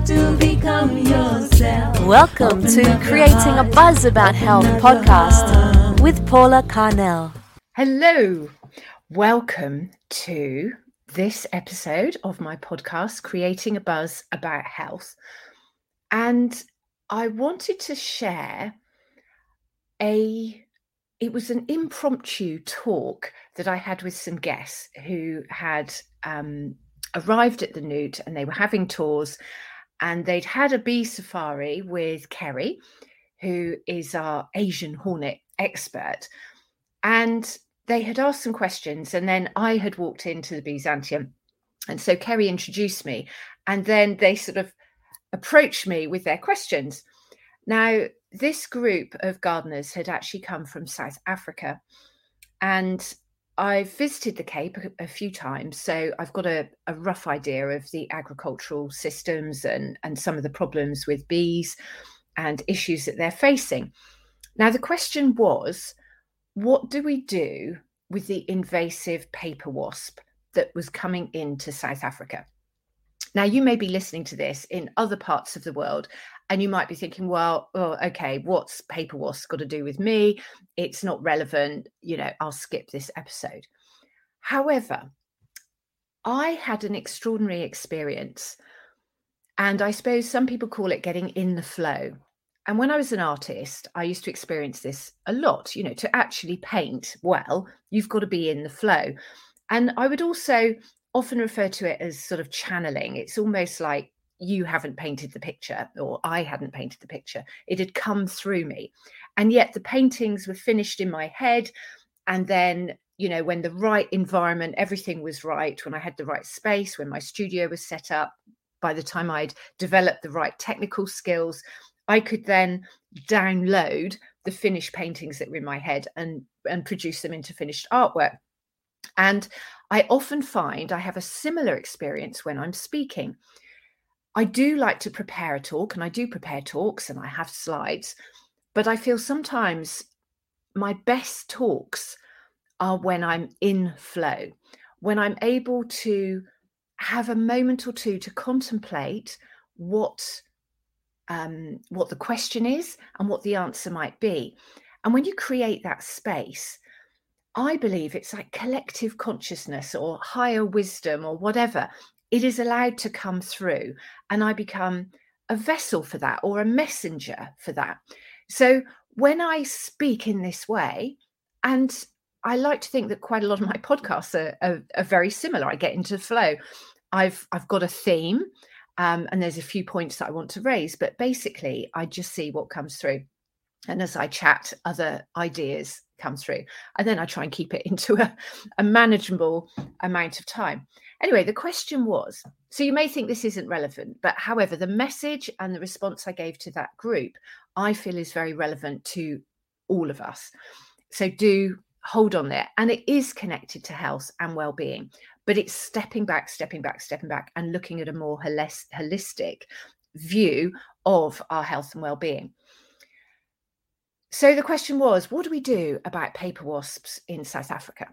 have to become yourself. Welcome Open to Creating a Buzz About Health open up podcast heart. with Paula Carnell. Hello, welcome to this episode of my podcast, Creating a Buzz About Health. And I wanted to share a it was an impromptu talk that I had with some guests who had um, arrived at the Newt and they were having tours and they'd had a bee safari with Kerry, who is our Asian hornet expert. And they had asked some questions, and then I had walked into the Beezantium. And so Kerry introduced me, and then they sort of approached me with their questions. Now, this group of gardeners had actually come from South Africa, and I've visited the Cape a, a few times, so I've got a, a rough idea of the agricultural systems and, and some of the problems with bees and issues that they're facing. Now, the question was what do we do with the invasive paper wasp that was coming into South Africa? Now, you may be listening to this in other parts of the world, and you might be thinking, well, oh, okay, what's paper wasp got to do with me? It's not relevant. You know, I'll skip this episode. However, I had an extraordinary experience, and I suppose some people call it getting in the flow. And when I was an artist, I used to experience this a lot. You know, to actually paint well, you've got to be in the flow. And I would also often refer to it as sort of channeling. It's almost like you haven't painted the picture, or I hadn't painted the picture. It had come through me. And yet the paintings were finished in my head. And then, you know, when the right environment, everything was right, when I had the right space, when my studio was set up, by the time I'd developed the right technical skills, I could then download the finished paintings that were in my head and and produce them into finished artwork. And I often find I have a similar experience when I'm speaking. I do like to prepare a talk and I do prepare talks and I have slides, but I feel sometimes my best talks are when I'm in flow, when I'm able to have a moment or two to contemplate what um, what the question is and what the answer might be. And when you create that space, I believe it's like collective consciousness or higher wisdom or whatever. It is allowed to come through, and I become a vessel for that or a messenger for that. So when I speak in this way, and I like to think that quite a lot of my podcasts are, are, are very similar. I get into flow. I've I've got a theme, um, and there's a few points that I want to raise, but basically, I just see what comes through. And as I chat, other ideas come through. And then I try and keep it into a, a manageable amount of time. Anyway, the question was so you may think this isn't relevant, but however, the message and the response I gave to that group, I feel is very relevant to all of us. So do hold on there. And it is connected to health and well being but it's stepping back, stepping back, stepping back, and looking at a more holistic view of our health and well-being. So the question was, what do we do about paper wasps in South Africa?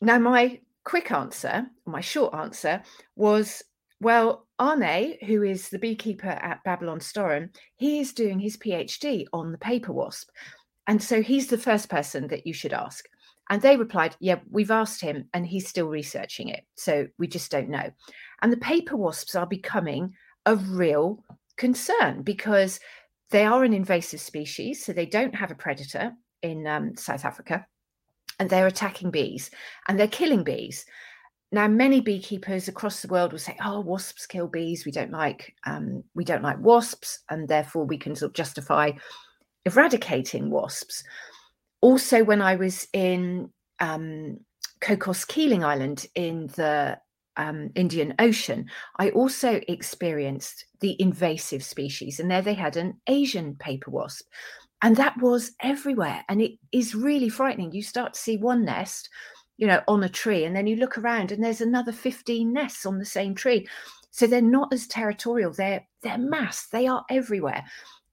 Now, my quick answer, my short answer, was well, Arne, who is the beekeeper at Babylonstoren, he is doing his PhD on the paper wasp. And so he's the first person that you should ask. And they replied, Yeah, we've asked him and he's still researching it. So we just don't know. And the paper wasps are becoming a real concern because they are an invasive species. So they don't have a predator in um, South Africa and they're attacking bees and they're killing bees. Now, many beekeepers across the world will say, "Oh, wasps kill bees. We don't like um, we don't like wasps, and therefore we can sort of justify eradicating wasps." also when I was in um, Cocos Keeling Island in the um, Indian Ocean, I also experienced the invasive species, and there they had an Asian paper wasp. And that was everywhere. And it is really frightening. You start to see one nest, you know, on a tree, and then you look around and there's another 15 nests on the same tree. So they're not as territorial, they're they're mass, they are everywhere.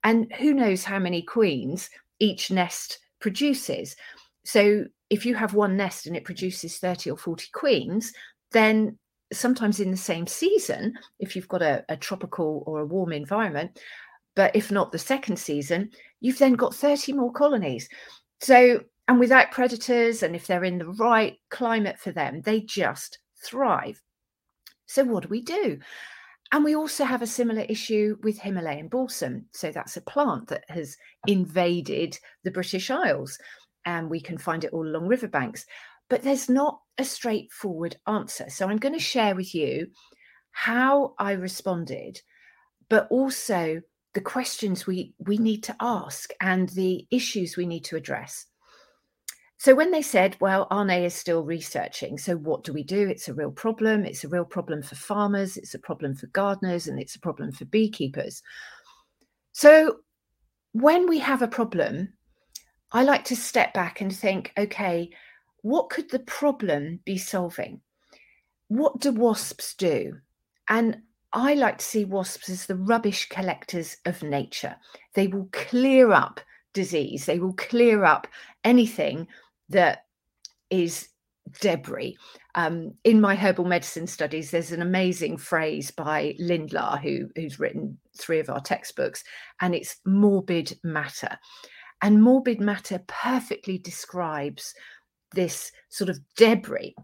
And who knows how many queens each nest produces. So if you have one nest and it produces 30 or 40 queens, then sometimes in the same season, if you've got a, a tropical or a warm environment, but if not the second season, you've then got 30 more colonies. So, and without predators, and if they're in the right climate for them, they just thrive. So, what do we do? And we also have a similar issue with Himalayan balsam. So, that's a plant that has invaded the British Isles, and we can find it all along riverbanks. But there's not a straightforward answer. So, I'm going to share with you how I responded, but also the questions we we need to ask and the issues we need to address. So when they said well arne is still researching so what do we do? It's a real problem. It's a real problem for farmers. It's a problem for gardeners and it's a problem for beekeepers. So when we have a problem i like to step back and think okay what could the problem be solving? What do wasps do? And I like to see wasps as the rubbish collectors of nature. They will clear up disease, they will clear up anything that is debris. Um, in my herbal medicine studies, there's an amazing phrase by Lindlahr, who, who's written three of our textbooks, and it's morbid matter. And morbid matter perfectly describes this sort of debris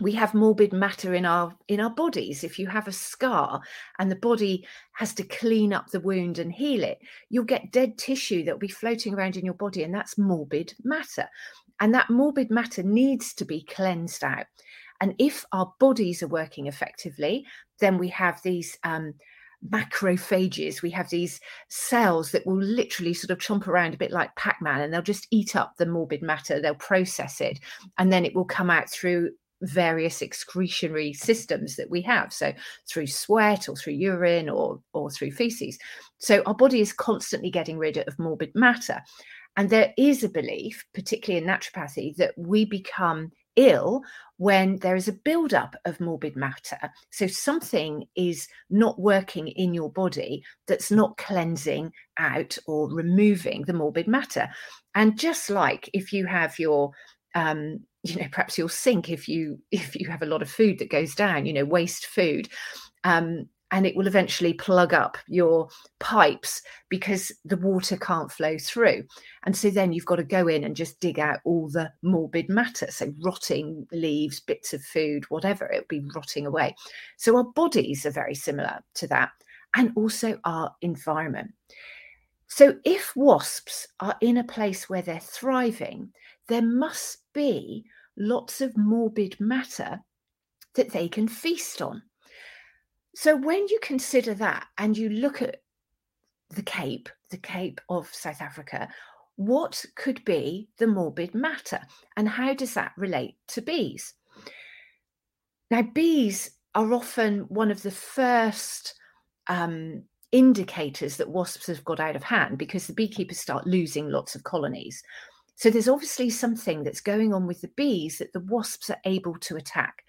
we have morbid matter in our in our bodies. If you have a scar and the body has to clean up the wound and heal it you'll get dead tissue that will be floating around in your body and that's morbid matter. And that morbid matter needs to be cleansed out. And if our bodies are working effectively then we have these um, macrophages. We have these cells that will literally sort of chomp around a bit like Pac Man and they'll just eat up the morbid matter, they'll process it, and then it will come out through various excretionary systems that we have so through sweat or through urine or or through feces. So our body is constantly getting rid of morbid matter. And there is a belief particularly in naturopathy that we become ill when there is a buildup of morbid matter. So something is not working in your body that's not cleansing out or removing the morbid matter. And just like if you have your um, you know perhaps you'll sink if you if you have a lot of food that goes down you know waste food. Um, and it will eventually plug up your pipes because the water can't flow through. And so then you've got to go in and just dig out all the morbid matter so rotting leaves bits of food whatever it'll be rotting away. So our bodies are very similar to that and also our environment. So if wasps are in a place where they're thriving there must be lots of morbid matter that they can feast on. So when you consider that and you look at the Cape, the Cape of South Africa, what could be the morbid matter and how does that relate to bees? Now, bees are often one of the first um, indicators that wasps have got out of hand because the beekeepers start losing lots of colonies. So there's obviously something that's going on with the bees that the wasps are able to attack.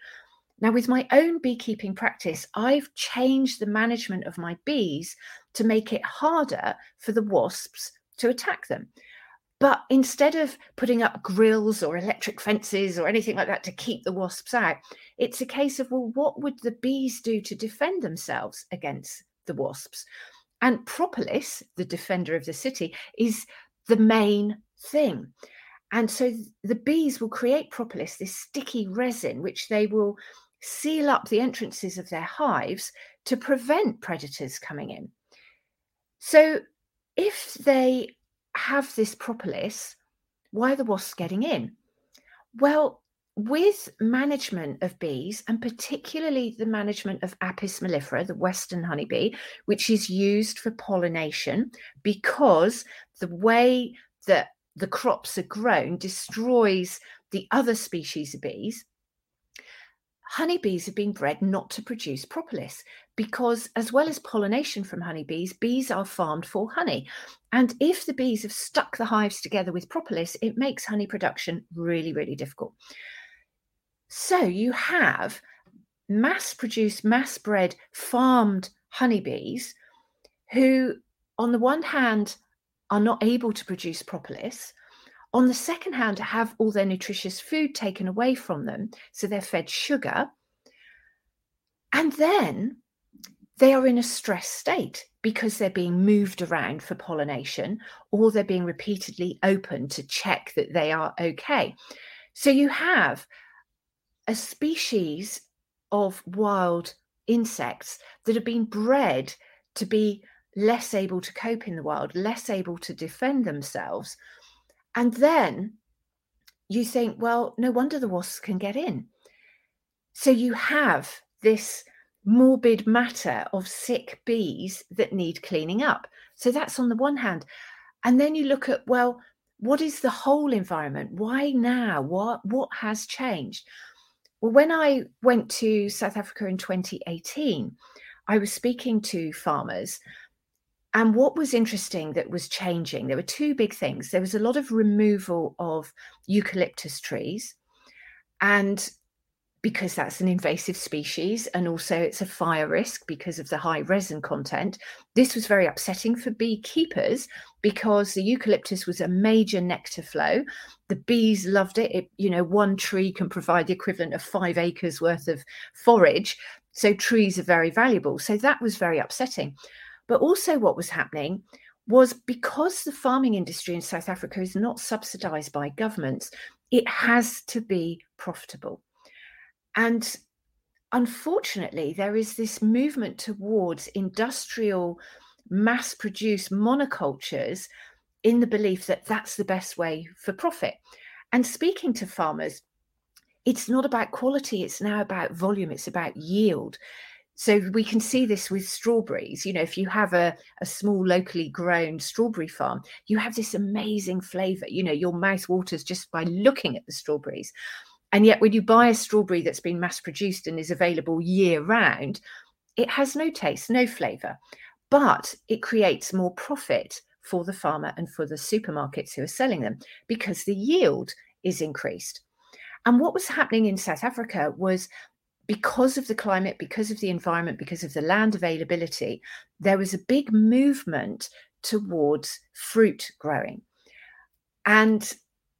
Now, with my own beekeeping practice, I've changed the management of my bees to make it harder for the wasps to attack them. But instead of putting up grills or electric fences or anything like that to keep the wasps out, it's a case of, well, what would the bees do to defend themselves against the wasps? And propolis, the defender of the city, is the main thing. And so the bees will create propolis, this sticky resin, which they will seal up the entrances of their hives to prevent predators coming in. So if they have this propolis, why are the wasps getting in? Well, with management of bees, and particularly the management of Apis mellifera, the western honeybee, which is used for pollination, because the way that the crops are grown destroys the other species of bees, honeybees have been bred not to produce propolis because, as well as pollination from honeybees, bees are farmed for honey. And if the bees have stuck the hives together with propolis, it makes honey production really, really difficult. So you have mass produced, mass bred, farmed honeybees who, on the one hand, are not able to produce propolis. On the second hand, have all their nutritious food taken away from them, so they're fed sugar. And then they are in a stress state because they're being moved around for pollination or they're being repeatedly opened to check that they are okay. So you have a species of wild insects that have been bred to be less able to cope in the wild, less able to defend themselves. And then you think, well, no wonder the wasps can get in. So you have this morbid matter of sick bees that need cleaning up. So that's on the one hand. And then you look at, well, what is the whole environment? Why now? What what has changed? Well, when I went to South Africa in 2018, I was speaking to farmers. And what was interesting that was changing, there were two big things. There was a lot of removal of eucalyptus trees. And because that's an invasive species and also it's a fire risk because of the high resin content. This was very upsetting for beekeepers because the eucalyptus was a major nectar flow. The bees loved it. it you know, one tree can provide the equivalent of five acres worth of forage. So trees are very valuable. So that was very upsetting. But also, what was happening was because the farming industry in South Africa is not subsidized by governments, it has to be profitable. And unfortunately, there is this movement towards industrial, mass produced monocultures in the belief that that's the best way for profit. And speaking to farmers, it's not about quality, it's now about volume, it's about yield. So we can see this with strawberries. You know, if you have a, a small locally grown strawberry farm, you have this amazing flavor. You know, your mouth waters just by looking at the strawberries. And yet, when you buy a strawberry that's been mass produced and is available year round, it has no taste, no flavor, but it creates more profit for the farmer and for the supermarkets who are selling them because the yield is increased. And what was happening in South Africa was because of the climate, because of the environment, because of the land availability, there was a big movement towards fruit growing. And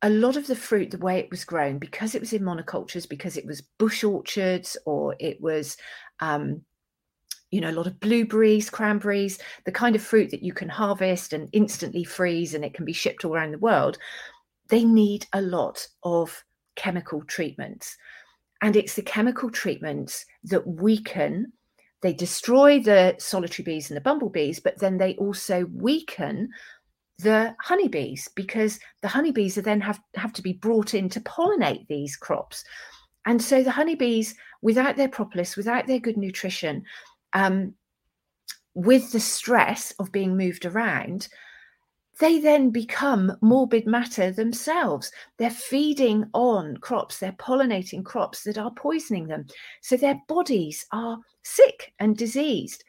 a lot of the fruit, the way it was grown, because it was in monocultures, because it was bush orchards or it was, um, you know, a lot of blueberries, cranberries, the kind of fruit that you can harvest and instantly freeze and it can be shipped all around the world, they need a lot of chemical treatments. And it's the chemical treatments that weaken, they destroy the solitary bees and the bumblebees, but then they also weaken the honeybees because the honeybees are then have, have to be brought in to pollinate these crops. And so the honeybees, without their propolis, without their good nutrition, um, with the stress of being moved around, they then become morbid matter themselves. They're feeding on crops, they're pollinating crops that are poisoning them. So their bodies are sick and diseased.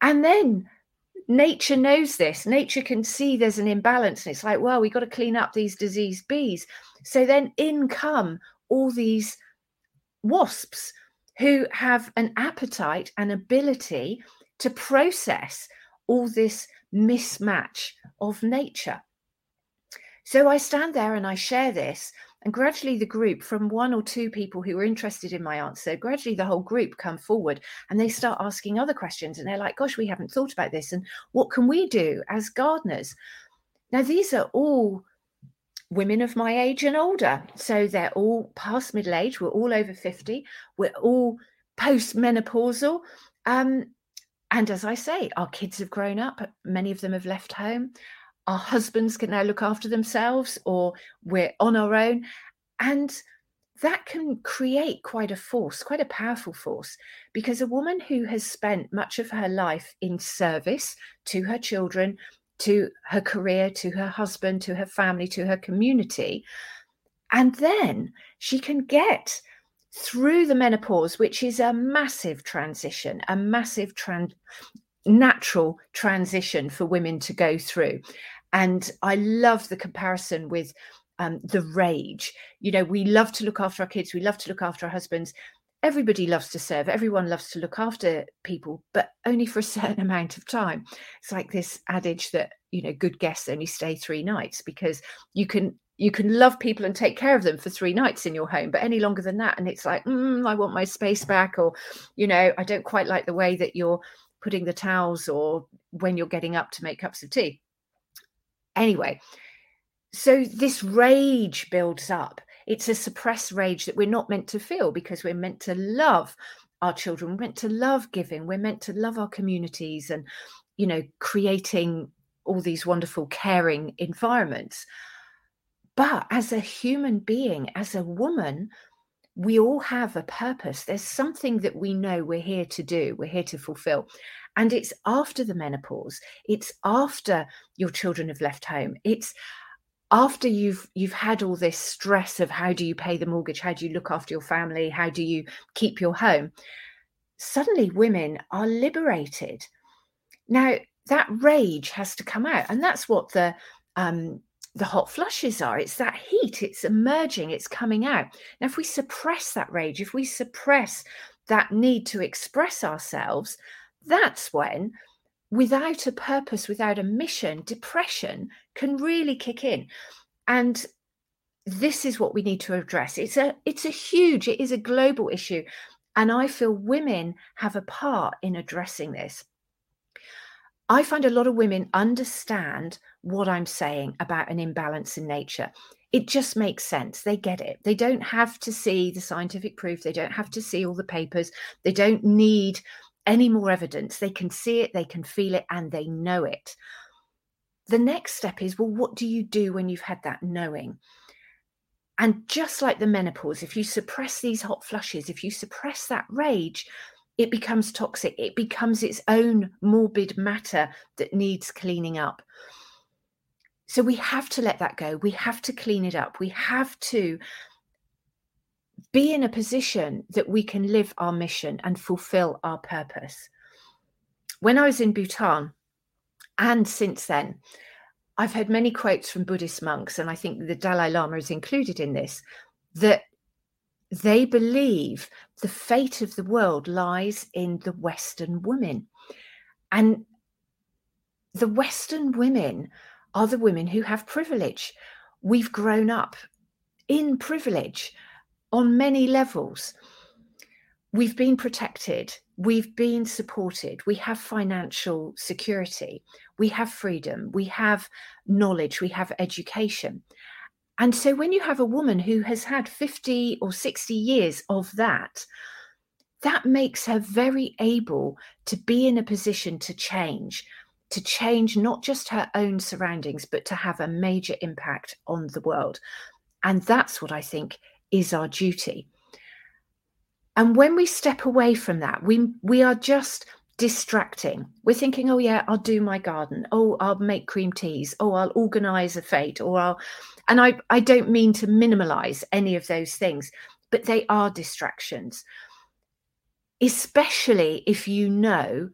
And then nature knows this. Nature can see there's an imbalance. And it's like, well, we've got to clean up these diseased bees. So then in come all these wasps who have an appetite and ability to process all this mismatch of nature. So I stand there and I share this and gradually, the group, from one or two people who were interested in my answer, gradually the whole group come forward and they start asking other questions. And they're like, gosh, we haven't thought about this. And what can we do as gardeners? Now, these are all women of my age and older. So they're all past middle age. We're all over 50. We're all post menopausal. Um, and as I say, our kids have grown up. Many of them have left home our husbands can now look after themselves or we're on our own. And that can create quite a force, quite a powerful force, because a woman who has spent much of her life in service to her children, to her career, to her husband, to her family, to her community, and then she can get through the menopause, which is a massive transition, a massive trans natural transition for women to go through. And I love the comparison with um, the rage. You know, we love to look after our kids, we love to look after our husbands. Everybody loves to serve, everyone loves to look after people, but only for a certain amount of time. It's like this adage that, you know, good guests only stay three nights because you can you can love people and take care of them for three nights in your home but any longer than that and it's like mm, i want my space back or you know i don't quite like the way that you're putting the towels or when you're getting up to make cups of tea anyway so this rage builds up. It's a suppressed rage that we're not meant to feel because we're meant to love our children. We're meant to love giving. We're meant to love our communities and you know creating all these wonderful caring environments. But as a human being, as a woman, we all have a purpose. There's something that we know we're here to do, we're here to fulfill. And it's after the menopause, it's after your children have left home, it's after you've you've had all this stress of how do you pay the mortgage how do you look after your family how do you keep your home suddenly women are liberated now that rage has to come out and that's what the um, the hot flushes are. It's that heat, it's emerging, it's coming out. Now, if we suppress that rage, if we suppress that need to express ourselves, that's when, without a purpose, without a mission, depression can really kick in. And this is what we need to address. It's a it's a huge, it is a global issue. And I feel women have a part in addressing this. I find a lot of women understand what I'm saying about an imbalance in nature. It just makes sense. They get it. They don't have to see the scientific proof. They don't have to see all the papers. They don't need any more evidence. They can see it, they can feel it, and they know it. The next step is well, what do you do when you've had that knowing? And just like the menopause, if you suppress these hot flushes, if you suppress that rage, it becomes toxic. It becomes its own morbid matter that needs cleaning up. So we have to let that go. We have to clean it up. We have to be in a position that we can live our mission and fulfill our purpose. When I was in Bhutan, and since then, I've heard many quotes from Buddhist monks, and I think the Dalai Lama is included in this, that they believe the fate of the world lies in the Western women. And the Western women are the women who have privilege. We've grown up in privilege on many levels. We've been protected, we've been supported, we have financial security, we have freedom, we have knowledge, we have education. And so when you have a woman who has had 50 or 60 years of that, that makes her very able to be in a position to change, to change not just her own surroundings, but to have a major impact on the world. And that's what I think is our duty. And when we step away from that, we, we are just distracting. We're thinking, oh, yeah, I'll do my garden. Oh, I'll make cream teas. Oh, I'll organize a fete. Or I'll, and I, I don't mean to minimalize any of those things, but they are distractions, especially if you know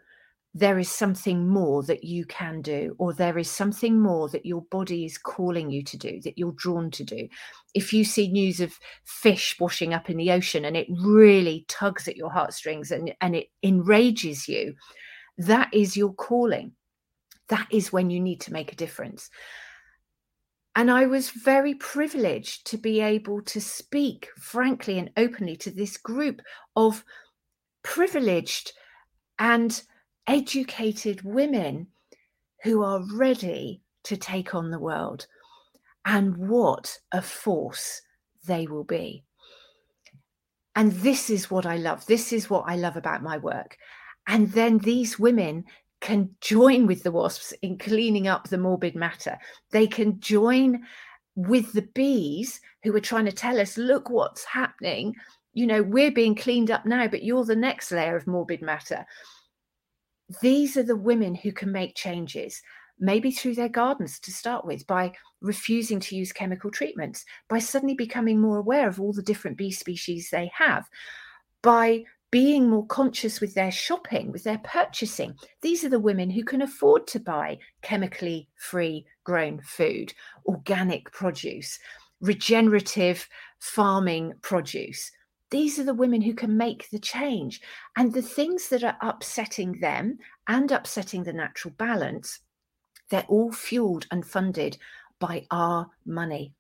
there is something more that you can do, or there is something more that your body is calling you to do, that you're drawn to do. If you see news of fish washing up in the ocean and it really tugs at your heartstrings and, and it enrages you, that is your calling. That is when you need to make a difference. And I was very privileged to be able to speak frankly and openly to this group of privileged and educated women who are ready to take on the world. And what a force they will be. And this is what I love. This is what I love about my work. And then these women can join with the wasps in cleaning up the morbid matter. They can join with the bees who are trying to tell us, look what's happening. You know, we're being cleaned up now, but you're the next layer of morbid matter. These are the women who can make changes, maybe through their gardens to start with, by refusing to use chemical treatments, by suddenly becoming more aware of all the different bee species they have, by being more conscious with their shopping, with their purchasing. These are the women who can afford to buy chemically free grown food, organic produce, regenerative farming produce. These are the women who can make the change. And the things that are upsetting them and upsetting the natural balance, they're all fueled and funded by our money.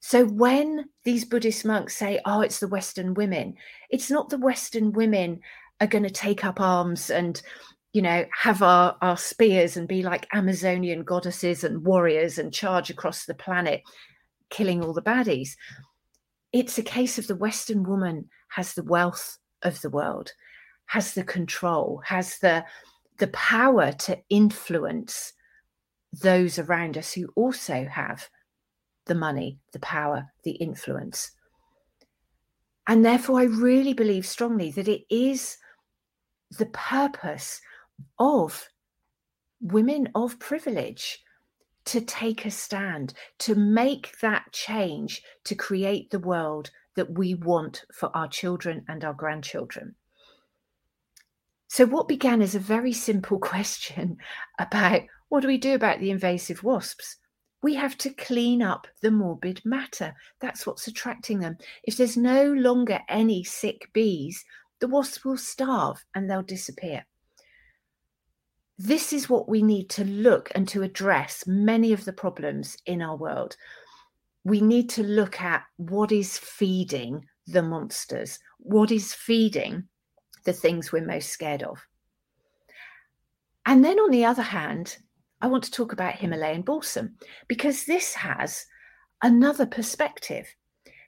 So when these Buddhist monks say, oh, it's the Western women, it's not the Western women are going to take up arms and, you know, have our, our spears and be like Amazonian goddesses and warriors and charge across the planet, killing all the baddies. It's a case of the Western woman has the wealth of the world, has the control, has the the power to influence those around us who also have the money, the power, the influence. And therefore, I really believe strongly that it is the purpose of women of privilege to take a stand, to make that change, to create the world that we want for our children and our grandchildren. So, what began as a very simple question about what do we do about the invasive wasps? We have to clean up the morbid matter. That's what's attracting them. If there's no longer any sick bees, the wasps will starve and they'll disappear. This is what we need to look and to address many of the problems in our world. We need to look at what is feeding the monsters, what is feeding the things we're most scared of. And then on the other hand, I want to talk about Himalayan balsam because this has another perspective.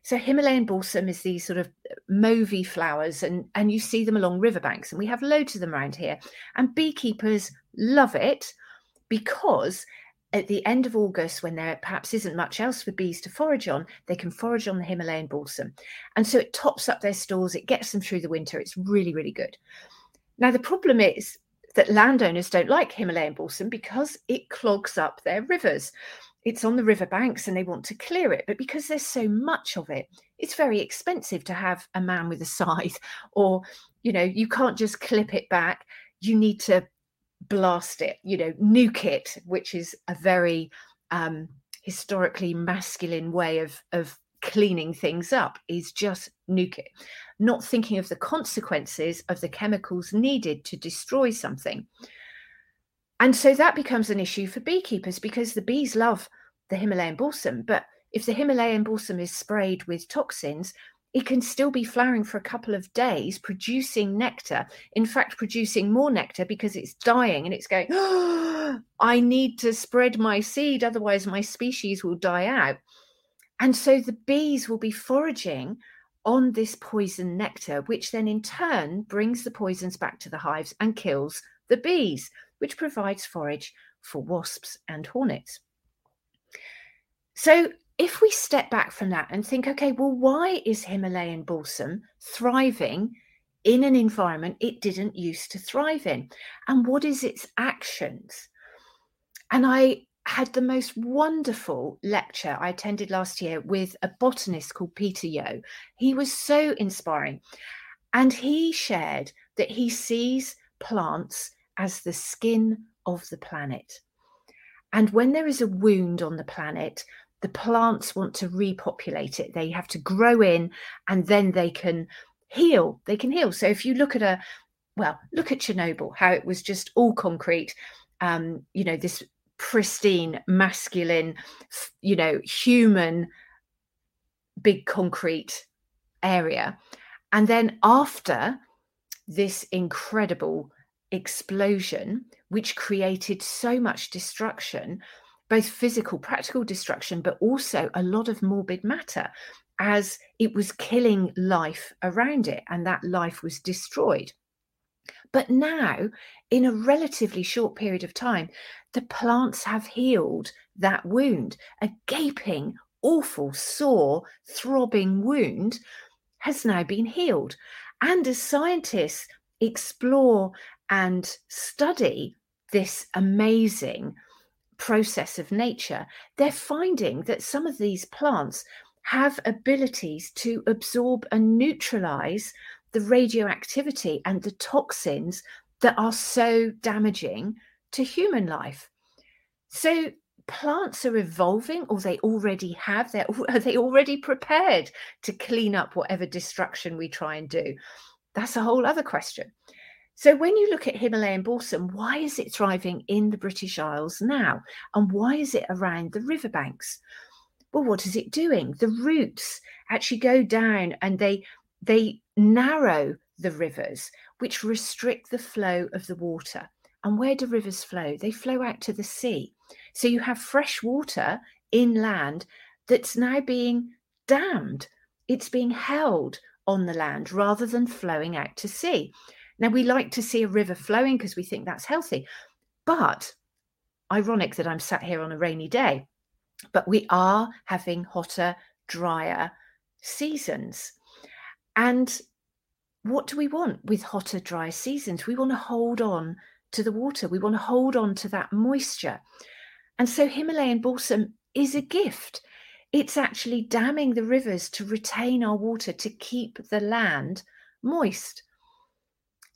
So Himalayan balsam is these sort of uh, mauvey flowers, and, and you see them along riverbanks, and we have loads of them around here. And beekeepers love it because at the end of August, when there perhaps isn't much else for bees to forage on, they can forage on the Himalayan balsam. And so it tops up their stores, it gets them through the winter. It's really, really good. Now, the problem is that landowners don't like Himalayan balsam because it clogs up their rivers. It's on the riverbanks and they want to clear it. But because there's so much of it, it's very expensive to have a man with a scythe, or, you know, you can't just clip it back. You need to blast it, you know, nuke it, which is a very um, historically masculine way of of cleaning things up is just nuke it, not thinking of the consequences of the chemicals needed to destroy something. And so that becomes an issue for beekeepers because the bees love the Himalayan balsam. But if the Himalayan balsam is sprayed with toxins, it can still be flowering for a couple of days, producing nectar. In fact, producing more nectar because it's dying and it's going, oh, I need to spread my seed, otherwise, my species will die out. And so the bees will be foraging on this poison nectar, which then in turn brings the poisons back to the hives and kills the bees, which provides forage for wasps and hornets. So if we step back from that and think, okay, well, why is Himalayan balsam thriving in an environment it didn't used to thrive in? And what is its actions? And I had the most wonderful lecture I attended last year with a botanist called Peter Yo. He was so inspiring. And he shared that he sees plants as the skin of the planet. And when there is a wound on the planet, the plants want to repopulate it. They have to grow in and then they can heal. They can heal. So if you look at a, well, look at Chernobyl, how it was just all concrete. Um, you know, this pristine, masculine, you know, human, big concrete area. And then after this incredible explosion, which created so much destruction, both physical, practical destruction, but also a lot of morbid matter as it was killing life around it and that life was destroyed. But now, in a relatively short period of time, the plants have healed that wound. A gaping, awful, sore, throbbing wound has now been healed. And as scientists explore and study this amazing process of nature, they're finding that some of these plants have abilities to absorb and neutralize the radioactivity and the toxins that are so damaging to human life. So plants are evolving or they already have they're are they already prepared to clean up whatever destruction we try and do that's a whole other question so, when you look at Himalayan balsam, why is it thriving in the British Isles now? And why is it around the riverbanks? well, what is it doing? The roots actually go down and they they narrow the rivers, which restrict the flow of the water. And where do rivers flow? They flow out to the sea. So you have fresh water inland that's now being dammed. It's being held on the land rather than flowing out to sea. Now, we like to see a river flowing because we think that's healthy. But ironic that I'm sat here on a rainy day, but we are having hotter, drier seasons. And what do we want with hotter, dry seasons? We want to hold on to the water, we want to hold on to that moisture. And so Himalayan balsam is a gift. It's actually damming the rivers to retain our water to keep the land moist.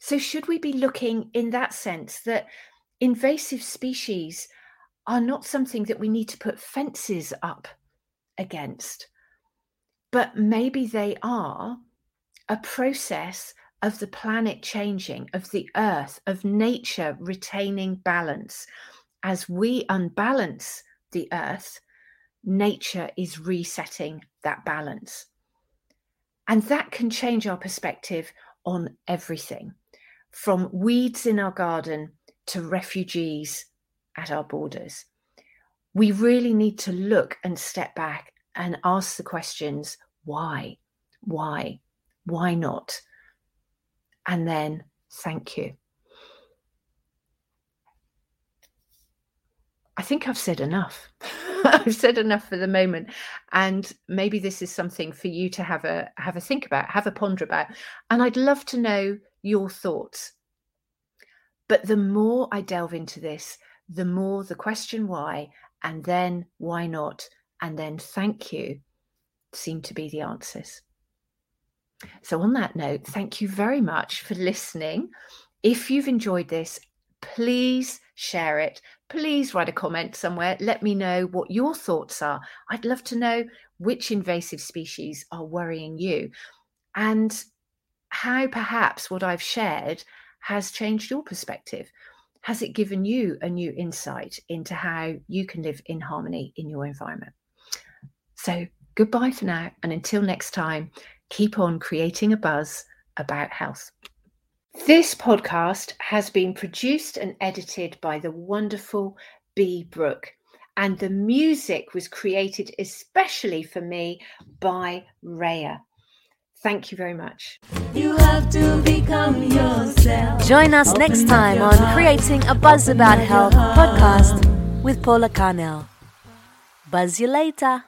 So, should we be looking in that sense that invasive species are not something that we need to put fences up against, but maybe they are a process of the planet changing, of the earth, of nature retaining balance. As we unbalance the earth, nature is resetting that balance. And that can change our perspective on everything from weeds in our garden to refugees at our borders. We really need to look and step back and ask the questions why? Why? Why not? And then thank you. I think I've said enough. I've said enough for the moment, and maybe this is something for you to have a have a think about, have a ponder about. And I'd love to know your thoughts. But the more I delve into this, the more the question why, and then why not, and then thank you seem to be the answers. So, on that note, thank you very much for listening. If you've enjoyed this, please share it. Please write a comment somewhere. Let me know what your thoughts are. I'd love to know which invasive species are worrying you and how perhaps what I've shared has changed your perspective. Has it given you a new insight into how you can live in harmony in your environment? So, goodbye for now. And until next time, keep on creating a buzz about health. This podcast has been produced and edited by the wonderful B. Brooke, and the music was created especially for me by Raya. Thank you very much. You have to become yourself. Join us next time on Creating a Buzz About Health podcast with Paula Carnell. Buzz you later.